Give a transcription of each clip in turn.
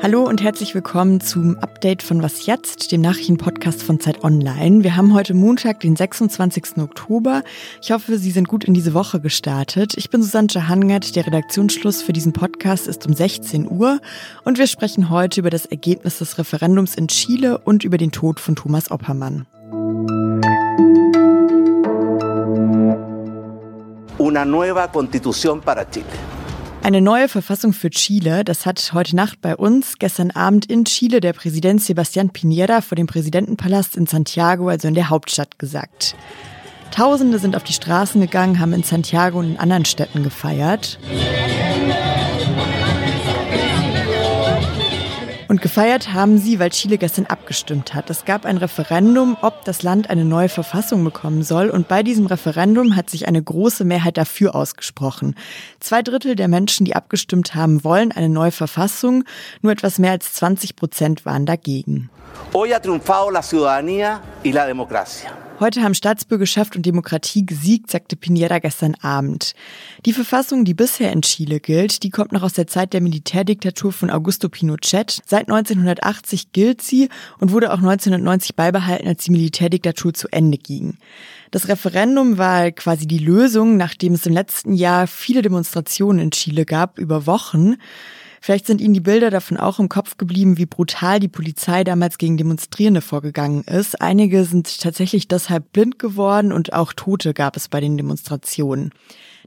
Hallo und herzlich willkommen zum Update von Was jetzt, dem Nachrichtenpodcast von Zeit Online. Wir haben heute Montag, den 26. Oktober. Ich hoffe, Sie sind gut in diese Woche gestartet. Ich bin Susanne Hangert. Der Redaktionsschluss für diesen Podcast ist um 16 Uhr und wir sprechen heute über das Ergebnis des Referendums in Chile und über den Tod von Thomas Oppermann. Una nueva constitución para Chile. Eine neue Verfassung für Chile, das hat heute Nacht bei uns, gestern Abend in Chile, der Präsident Sebastián Piñera vor dem Präsidentenpalast in Santiago, also in der Hauptstadt, gesagt. Tausende sind auf die Straßen gegangen, haben in Santiago und in anderen Städten gefeiert. Und gefeiert haben sie, weil Chile gestern abgestimmt hat. Es gab ein Referendum, ob das Land eine neue Verfassung bekommen soll. Und bei diesem Referendum hat sich eine große Mehrheit dafür ausgesprochen. Zwei Drittel der Menschen, die abgestimmt haben, wollen eine neue Verfassung. Nur etwas mehr als 20 Prozent waren dagegen. Hoy ha triunfado la ciudadanía y la democracia. Heute haben Staatsbürgerschaft und Demokratie gesiegt, sagte Piñera gestern Abend. Die Verfassung, die bisher in Chile gilt, die kommt noch aus der Zeit der Militärdiktatur von Augusto Pinochet. Seit 1980 gilt sie und wurde auch 1990 beibehalten, als die Militärdiktatur zu Ende ging. Das Referendum war quasi die Lösung, nachdem es im letzten Jahr viele Demonstrationen in Chile gab, über Wochen. Vielleicht sind Ihnen die Bilder davon auch im Kopf geblieben, wie brutal die Polizei damals gegen Demonstrierende vorgegangen ist. Einige sind tatsächlich deshalb blind geworden und auch Tote gab es bei den Demonstrationen.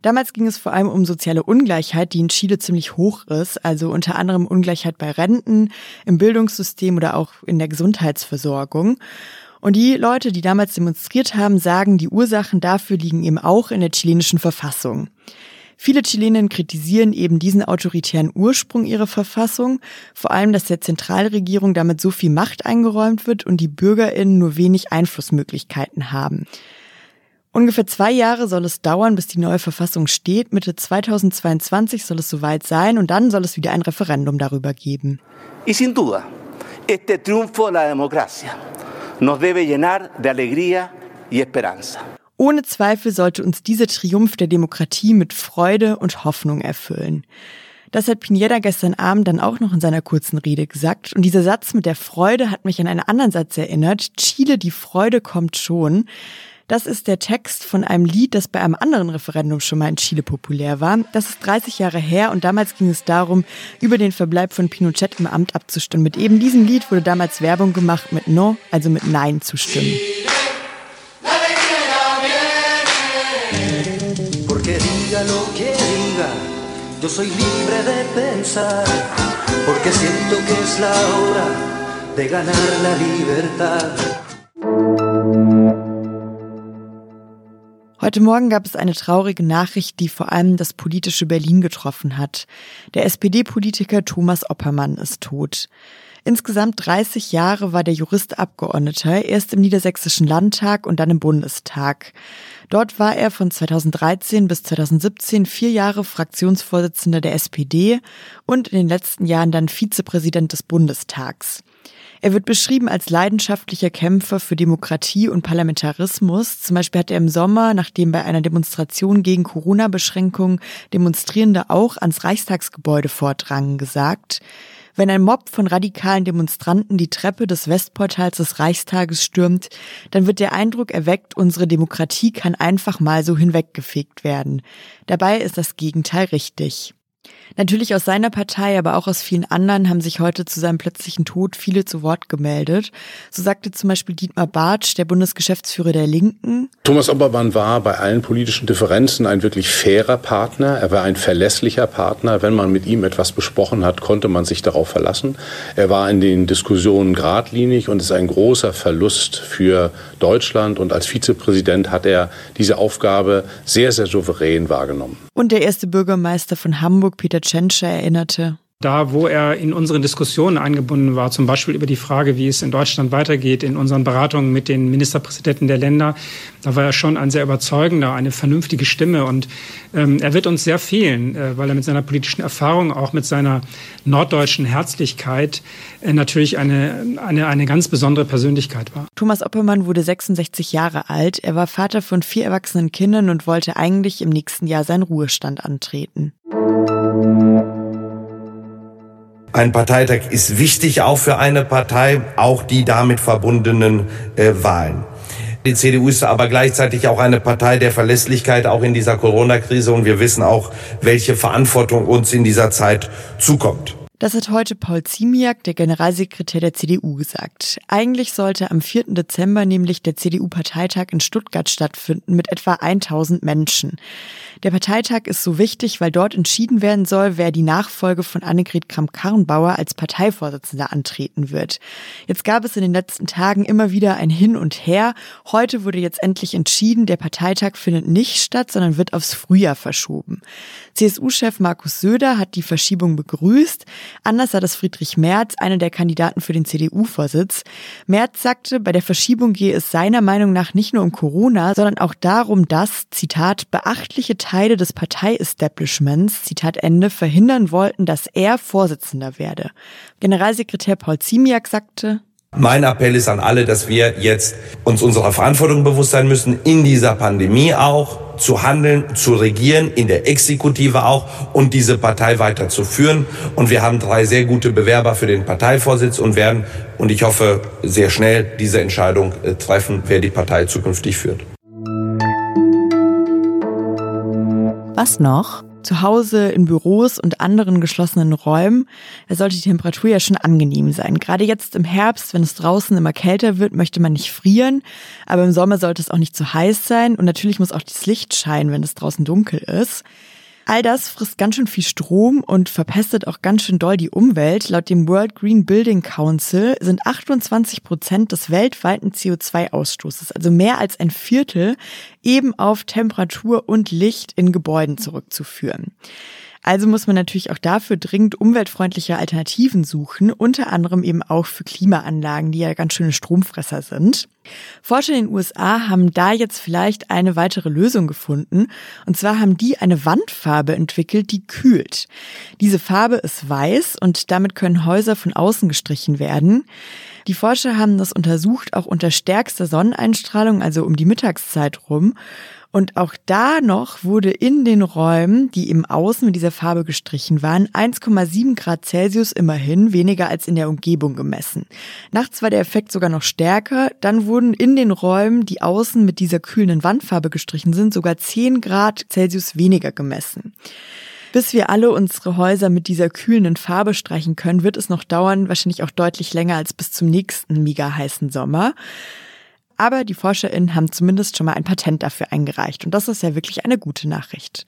Damals ging es vor allem um soziale Ungleichheit, die in Chile ziemlich hoch ist, also unter anderem Ungleichheit bei Renten, im Bildungssystem oder auch in der Gesundheitsversorgung. Und die Leute, die damals demonstriert haben, sagen, die Ursachen dafür liegen eben auch in der chilenischen Verfassung. Viele Chilenen kritisieren eben diesen autoritären Ursprung ihrer Verfassung, vor allem, dass der Zentralregierung damit so viel Macht eingeräumt wird und die Bürgerinnen nur wenig Einflussmöglichkeiten haben. Ungefähr zwei Jahre soll es dauern, bis die neue Verfassung steht. Mitte 2022 soll es soweit sein und dann soll es wieder ein Referendum darüber geben. Y sin duda, este triunfo de la democracia nos debe llenar de alegría y esperanza. Ohne Zweifel sollte uns dieser Triumph der Demokratie mit Freude und Hoffnung erfüllen. Das hat Pineda gestern Abend dann auch noch in seiner kurzen Rede gesagt. Und dieser Satz mit der Freude hat mich an einen anderen Satz erinnert. Chile, die Freude kommt schon. Das ist der Text von einem Lied, das bei einem anderen Referendum schon mal in Chile populär war. Das ist 30 Jahre her und damals ging es darum, über den Verbleib von Pinochet im Amt abzustimmen. Mit eben diesem Lied wurde damals Werbung gemacht, mit No, also mit Nein zu stimmen. Lo que diga, yo soy libre de pensar, porque siento que es la hora de ganar la libertad. Heute Morgen gab es eine traurige Nachricht, die vor allem das politische Berlin getroffen hat. Der SPD-Politiker Thomas Oppermann ist tot. Insgesamt 30 Jahre war der Jurist Abgeordneter, erst im Niedersächsischen Landtag und dann im Bundestag. Dort war er von 2013 bis 2017 vier Jahre Fraktionsvorsitzender der SPD und in den letzten Jahren dann Vizepräsident des Bundestags. Er wird beschrieben als leidenschaftlicher Kämpfer für Demokratie und Parlamentarismus. Zum Beispiel hat er im Sommer, nachdem bei einer Demonstration gegen Corona-Beschränkungen Demonstrierende auch ans Reichstagsgebäude vordrangen, gesagt, wenn ein Mob von radikalen Demonstranten die Treppe des Westportals des Reichstages stürmt, dann wird der Eindruck erweckt, unsere Demokratie kann einfach mal so hinweggefegt werden. Dabei ist das Gegenteil richtig. Natürlich aus seiner Partei, aber auch aus vielen anderen haben sich heute zu seinem plötzlichen Tod viele zu Wort gemeldet. So sagte zum Beispiel Dietmar Bartsch, der Bundesgeschäftsführer der Linken. Thomas Oppermann war bei allen politischen Differenzen ein wirklich fairer Partner. Er war ein verlässlicher Partner. Wenn man mit ihm etwas besprochen hat, konnte man sich darauf verlassen. Er war in den Diskussionen geradlinig und ist ein großer Verlust für Deutschland. Und als Vizepräsident hat er diese Aufgabe sehr, sehr souverän wahrgenommen. Und der erste Bürgermeister von Hamburg, Peter Tschentscher, erinnerte. Da, wo er in unseren Diskussionen eingebunden war, zum Beispiel über die Frage, wie es in Deutschland weitergeht, in unseren Beratungen mit den Ministerpräsidenten der Länder, da war er schon ein sehr überzeugender, eine vernünftige Stimme. Und ähm, er wird uns sehr fehlen, äh, weil er mit seiner politischen Erfahrung, auch mit seiner norddeutschen Herzlichkeit äh, natürlich eine, eine, eine ganz besondere Persönlichkeit war. Thomas Oppermann wurde 66 Jahre alt. Er war Vater von vier erwachsenen Kindern und wollte eigentlich im nächsten Jahr seinen Ruhestand antreten. Ein Parteitag ist wichtig auch für eine Partei, auch die damit verbundenen äh, Wahlen. Die CDU ist aber gleichzeitig auch eine Partei der Verlässlichkeit, auch in dieser Corona-Krise. Und wir wissen auch, welche Verantwortung uns in dieser Zeit zukommt. Das hat heute Paul Ziemiak, der Generalsekretär der CDU, gesagt. Eigentlich sollte am 4. Dezember nämlich der CDU-Parteitag in Stuttgart stattfinden mit etwa 1000 Menschen. Der Parteitag ist so wichtig, weil dort entschieden werden soll, wer die Nachfolge von Annegret Kramp-Karrenbauer als Parteivorsitzender antreten wird. Jetzt gab es in den letzten Tagen immer wieder ein Hin und Her. Heute wurde jetzt endlich entschieden, der Parteitag findet nicht statt, sondern wird aufs Frühjahr verschoben. CSU-Chef Markus Söder hat die Verschiebung begrüßt. Anders sah das Friedrich Merz, einer der Kandidaten für den CDU-Vorsitz. Merz sagte, bei der Verschiebung gehe es seiner Meinung nach nicht nur um Corona, sondern auch darum, dass, Zitat, beachtliche Teile des Partei-Establishments, Zitat Ende, verhindern wollten, dass er Vorsitzender werde. Generalsekretär Paul Ziemiak sagte, mein Appell ist an alle, dass wir jetzt uns unserer Verantwortung bewusst sein müssen, in dieser Pandemie auch zu handeln, zu regieren, in der Exekutive auch und diese Partei weiterzuführen. Und wir haben drei sehr gute Bewerber für den Parteivorsitz und werden, und ich hoffe, sehr schnell diese Entscheidung äh, treffen, wer die Partei zukünftig führt. Was noch? Zu Hause, in Büros und anderen geschlossenen Räumen, da sollte die Temperatur ja schon angenehm sein. Gerade jetzt im Herbst, wenn es draußen immer kälter wird, möchte man nicht frieren, aber im Sommer sollte es auch nicht zu heiß sein und natürlich muss auch das Licht scheinen, wenn es draußen dunkel ist. All das frisst ganz schön viel Strom und verpestet auch ganz schön doll die Umwelt. Laut dem World Green Building Council sind 28 Prozent des weltweiten CO2-Ausstoßes, also mehr als ein Viertel, eben auf Temperatur und Licht in Gebäuden zurückzuführen. Also muss man natürlich auch dafür dringend umweltfreundliche Alternativen suchen, unter anderem eben auch für Klimaanlagen, die ja ganz schöne Stromfresser sind. Forscher in den USA haben da jetzt vielleicht eine weitere Lösung gefunden. Und zwar haben die eine Wandfarbe entwickelt, die kühlt. Diese Farbe ist weiß und damit können Häuser von außen gestrichen werden. Die Forscher haben das untersucht, auch unter stärkster Sonneneinstrahlung, also um die Mittagszeit rum. Und auch da noch wurde in den Räumen, die im Außen mit dieser Farbe gestrichen waren, 1,7 Grad Celsius immerhin weniger als in der Umgebung gemessen. Nachts war der Effekt sogar noch stärker. Dann wurden in den Räumen, die außen mit dieser kühlenden Wandfarbe gestrichen sind, sogar 10 Grad Celsius weniger gemessen. Bis wir alle unsere Häuser mit dieser kühlenden Farbe streichen können, wird es noch dauern, wahrscheinlich auch deutlich länger als bis zum nächsten mega heißen Sommer. Aber die ForscherInnen haben zumindest schon mal ein Patent dafür eingereicht. Und das ist ja wirklich eine gute Nachricht.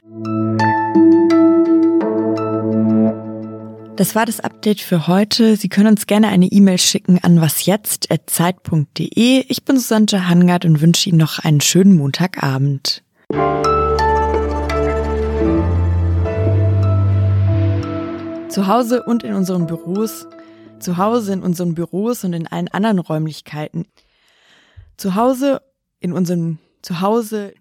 Das war das Update für heute. Sie können uns gerne eine E-Mail schicken an wasjetzt.zeit.de. Ich bin Susanne Hangard und wünsche Ihnen noch einen schönen Montagabend. Zu Hause und in unseren Büros, zu Hause in unseren Büros und in allen anderen Räumlichkeiten zu Hause, in unserem Zuhause